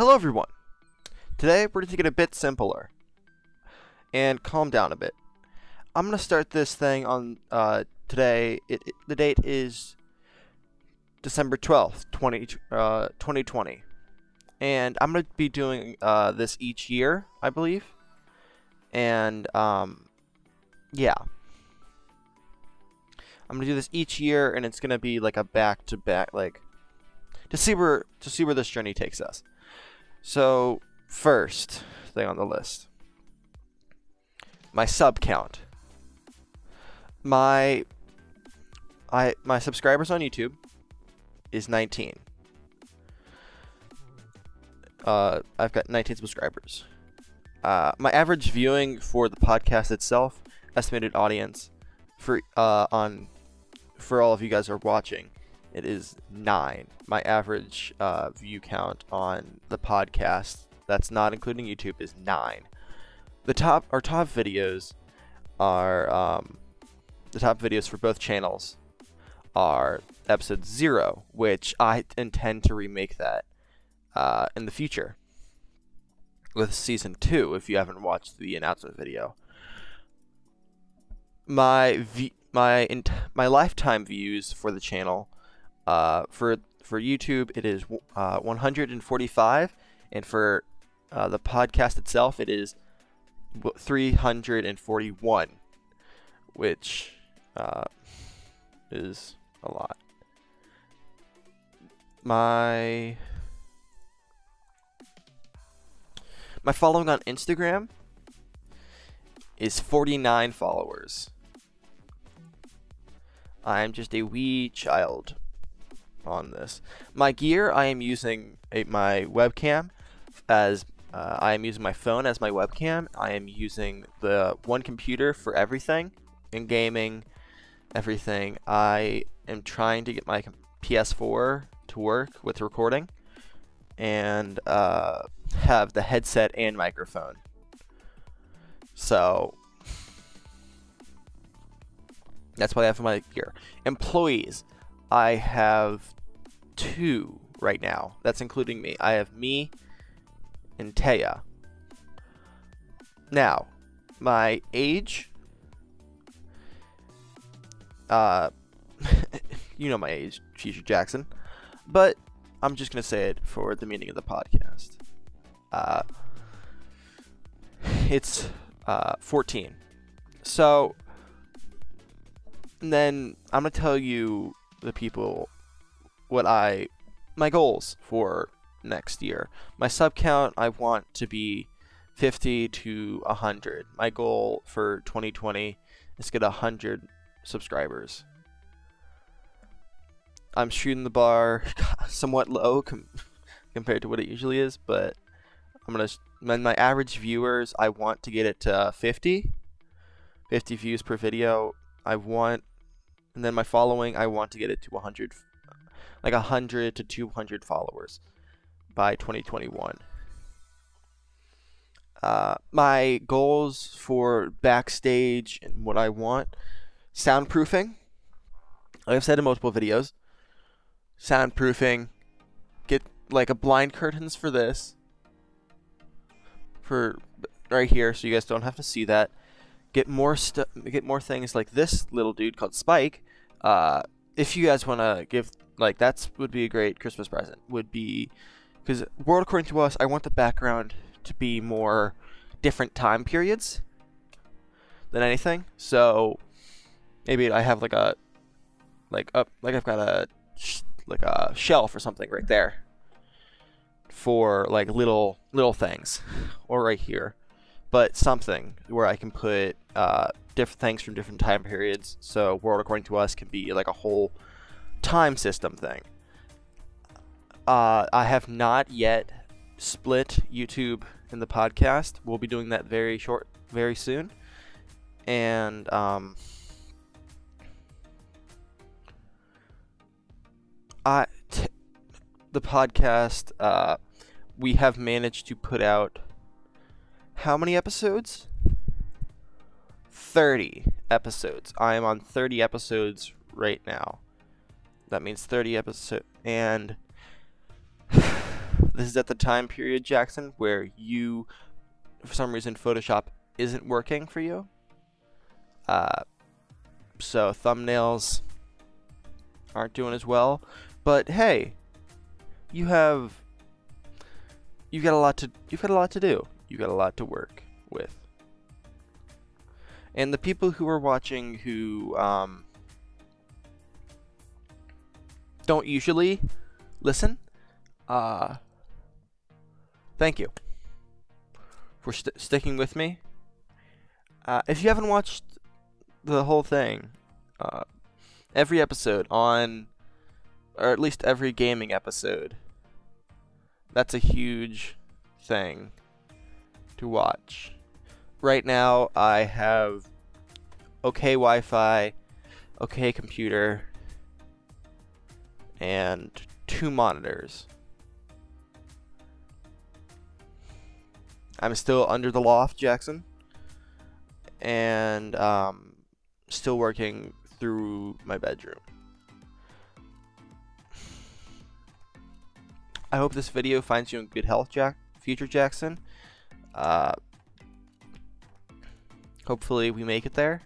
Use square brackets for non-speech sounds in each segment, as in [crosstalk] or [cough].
Hello everyone! Today we're going to get a bit simpler and calm down a bit. I'm going to start this thing on uh, today. It, it, the date is December 12th, 20, uh, 2020. And I'm going to be doing uh, this each year, I believe. And um, yeah. I'm going to do this each year and it's going to be like a back to back like to see where to see where this journey takes us. So, first thing on the list my sub count. My I my subscribers on YouTube is 19. Uh, I've got 19 subscribers. Uh, my average viewing for the podcast itself, estimated audience for uh, on for all of you guys are watching it is nine. My average uh, view count on the podcast, that's not including YouTube, is nine. The top, our top videos are um, the top videos for both channels are episode zero, which I intend to remake that uh, in the future with season two. If you haven't watched the announcement video, my v- my my lifetime views for the channel uh, for for YouTube, it is uh, 145, and for uh, the podcast itself, it is 341, which uh, is a lot. My my following on Instagram is 49 followers. I am just a wee child on this. My gear, I am using a, my webcam as uh, I am using my phone as my webcam. I am using the one computer for everything in gaming, everything. I am trying to get my PS4 to work with recording and uh, have the headset and microphone. So that's what I have my gear. Employees. I have two right now. That's including me. I have me and Taya. Now, my age. Uh, [laughs] you know my age, Shisha Jackson. But I'm just going to say it for the meaning of the podcast. Uh, it's uh, 14. So, then I'm going to tell you the people what I my goals for next year. My sub count I want to be 50 to 100. My goal for 2020 is to get 100 subscribers. I'm shooting the bar [laughs] somewhat low com- compared to what it usually is, but I'm gonna my average viewers. I want to get it to 50, 50 views per video. I want and then my following, I want to get it to 100, like 100 to 200 followers by 2021. Uh, my goals for backstage and what I want soundproofing. Like I've said in multiple videos, soundproofing. Get like a blind curtains for this. For right here, so you guys don't have to see that get more stuff, get more things like this little dude called Spike. Uh, if you guys want to give like that's would be a great Christmas present. Would be because World According to Us, I want the background to be more different time periods than anything. So maybe I have like a like up like I've got a like a shelf or something right there for like little little things or right here but something where I can put uh, different things from different time periods. So World According to Us can be like a whole time system thing. Uh, I have not yet split YouTube and the podcast. We'll be doing that very short, very soon. And um, I t- the podcast uh, we have managed to put out how many episodes? 30 episodes. I am on 30 episodes right now. That means 30 episodes. And [sighs] this is at the time period, Jackson, where you, for some reason, Photoshop isn't working for you. Uh, so thumbnails aren't doing as well. But hey, you have you've got a lot to you've got a lot to do. You've got a lot to work with. And the people who are watching who um, don't usually listen, uh, thank you for st sticking with me. Uh, if you haven't watched the whole thing, uh, every episode on, or at least every gaming episode, that's a huge thing to watch. Right now, I have okay Wi Fi, okay computer, and two monitors. I'm still under the loft, Jackson, and um, still working through my bedroom. I hope this video finds you in good health, Jack, future Jackson. Uh, hopefully we make it there.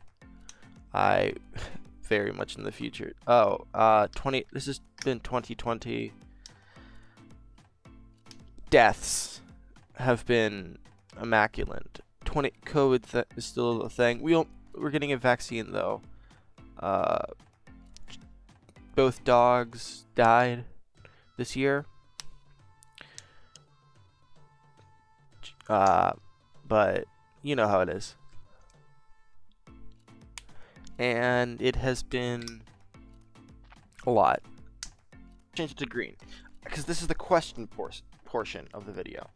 I [laughs] very much in the future. Oh, uh, 20. This has been 2020. Deaths have been immaculate. 20 COVID th is still a thing. We don't, we're getting a vaccine though. Uh, both dogs died this year. Uh, but you know how it is. And it has been a lot. Change it to green. Because this is the question por portion of the video.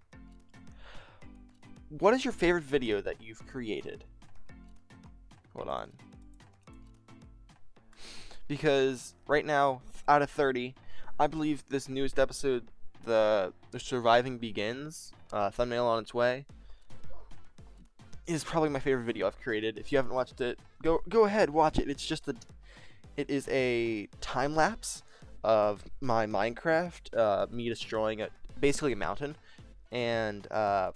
What is your favorite video that you've created? Hold on. Because right now, out of 30, I believe this newest episode, the, the Surviving Begins, uh, thumbnail on its way, is probably my favorite video I've created. If you haven't watched it, go go ahead, watch it. It's just a, it is a time lapse of my Minecraft, uh, me destroying a basically a mountain, and uh,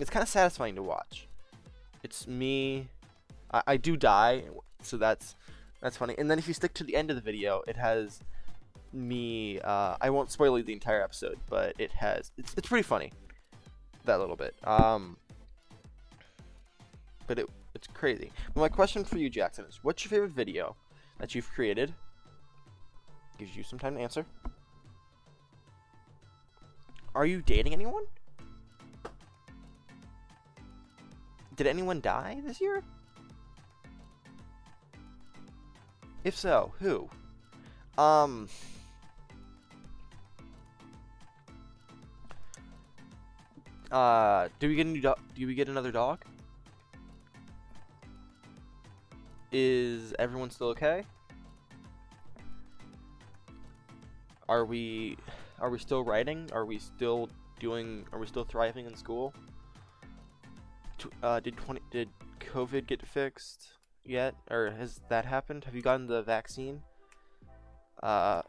it's kind of satisfying to watch. It's me. I, I do die, so that's that's funny. And then if you stick to the end of the video, it has me. Uh, I won't spoil you the entire episode, but it has. It's it's pretty funny. That little bit. Um, but it it's crazy. But my question for you, Jackson, is what's your favorite video that you've created? Gives you some time to answer. Are you dating anyone? Did anyone die this year? If so, who? Um. Uh, do we get a new dog? Do we get another dog? Is everyone still okay? Are we are we still writing? Are we still doing are we still thriving in school? Uh, did 20 did COVID get fixed yet or has that happened? Have you gotten the vaccine? Uh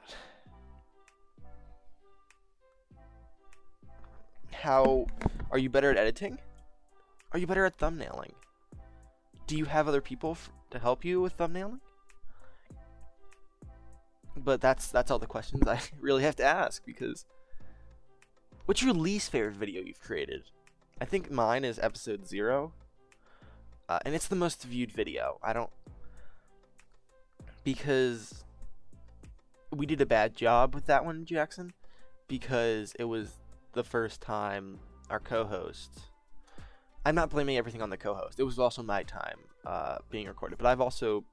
How are you better at editing? Are you better at thumbnailing? Do you have other people to help you with thumbnailing? But that's that's all the questions I [laughs] really have to ask because what's your least favorite video you've created? I think mine is episode zero, uh, and it's the most viewed video. I don't because we did a bad job with that one, Jackson, because it was the first time our co-host I'm not blaming everything on the co-host. It was also my time uh, being recorded, but I've also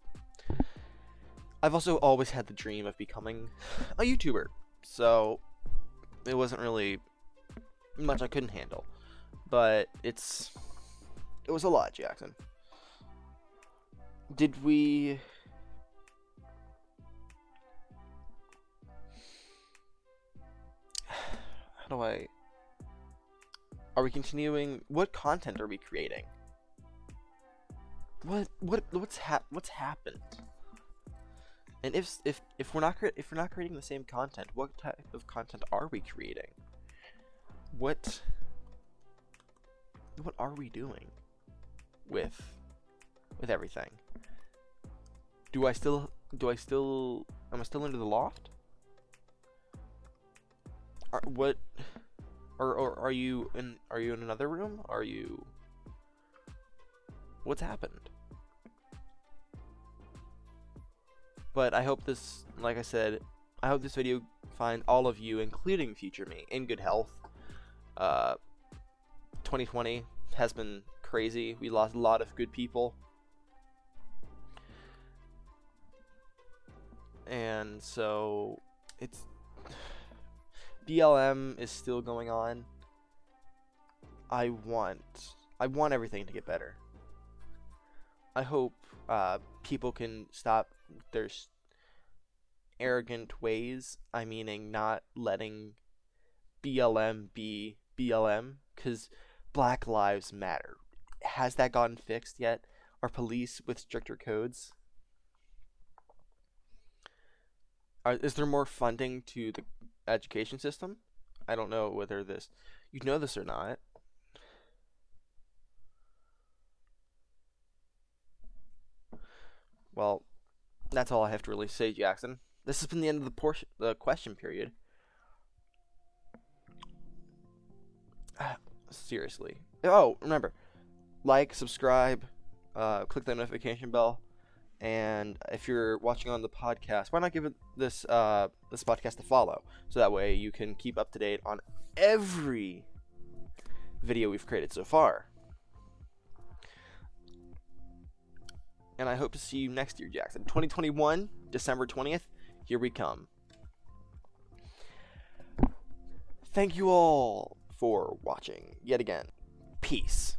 I've also always had the dream of becoming a YouTuber. So it wasn't really much I couldn't handle, but it's it was a lot, Jackson. Did we [sighs] how do I are we continuing? What content are we creating? What what what's hap what's happened? And if if if we're not if we're not creating the same content, what type of content are we creating? what what are we doing with with everything? Do I still do I still am I still under the loft? Are, what or, or are you in are you in another room? Are you What's happened? But I hope this like I said, I hope this video finds all of you including future me in good health. Uh 2020 has been crazy. We lost a lot of good people. And so it's BLM is still going on. I want I want everything to get better. I hope uh, people can stop their arrogant ways. I meaning not letting BLM be BLM because Black Lives Matter. Has that gotten fixed yet? Are police with stricter codes? Are, is there more funding to the education system? I don't know whether this you know this or not. Well, that's all I have to really say, Jackson. This has been the end of the portion, the question period. [sighs] seriously. Oh, remember, like, subscribe, uh, click the notification bell, and if you're watching on the podcast, why not give this uh, this podcast a follow, so that way you can keep up to date on every video we've created so far. And I hope to see you next year, Jackson. 2021, December 20th, here we come. Thank you all for watching yet again. Peace.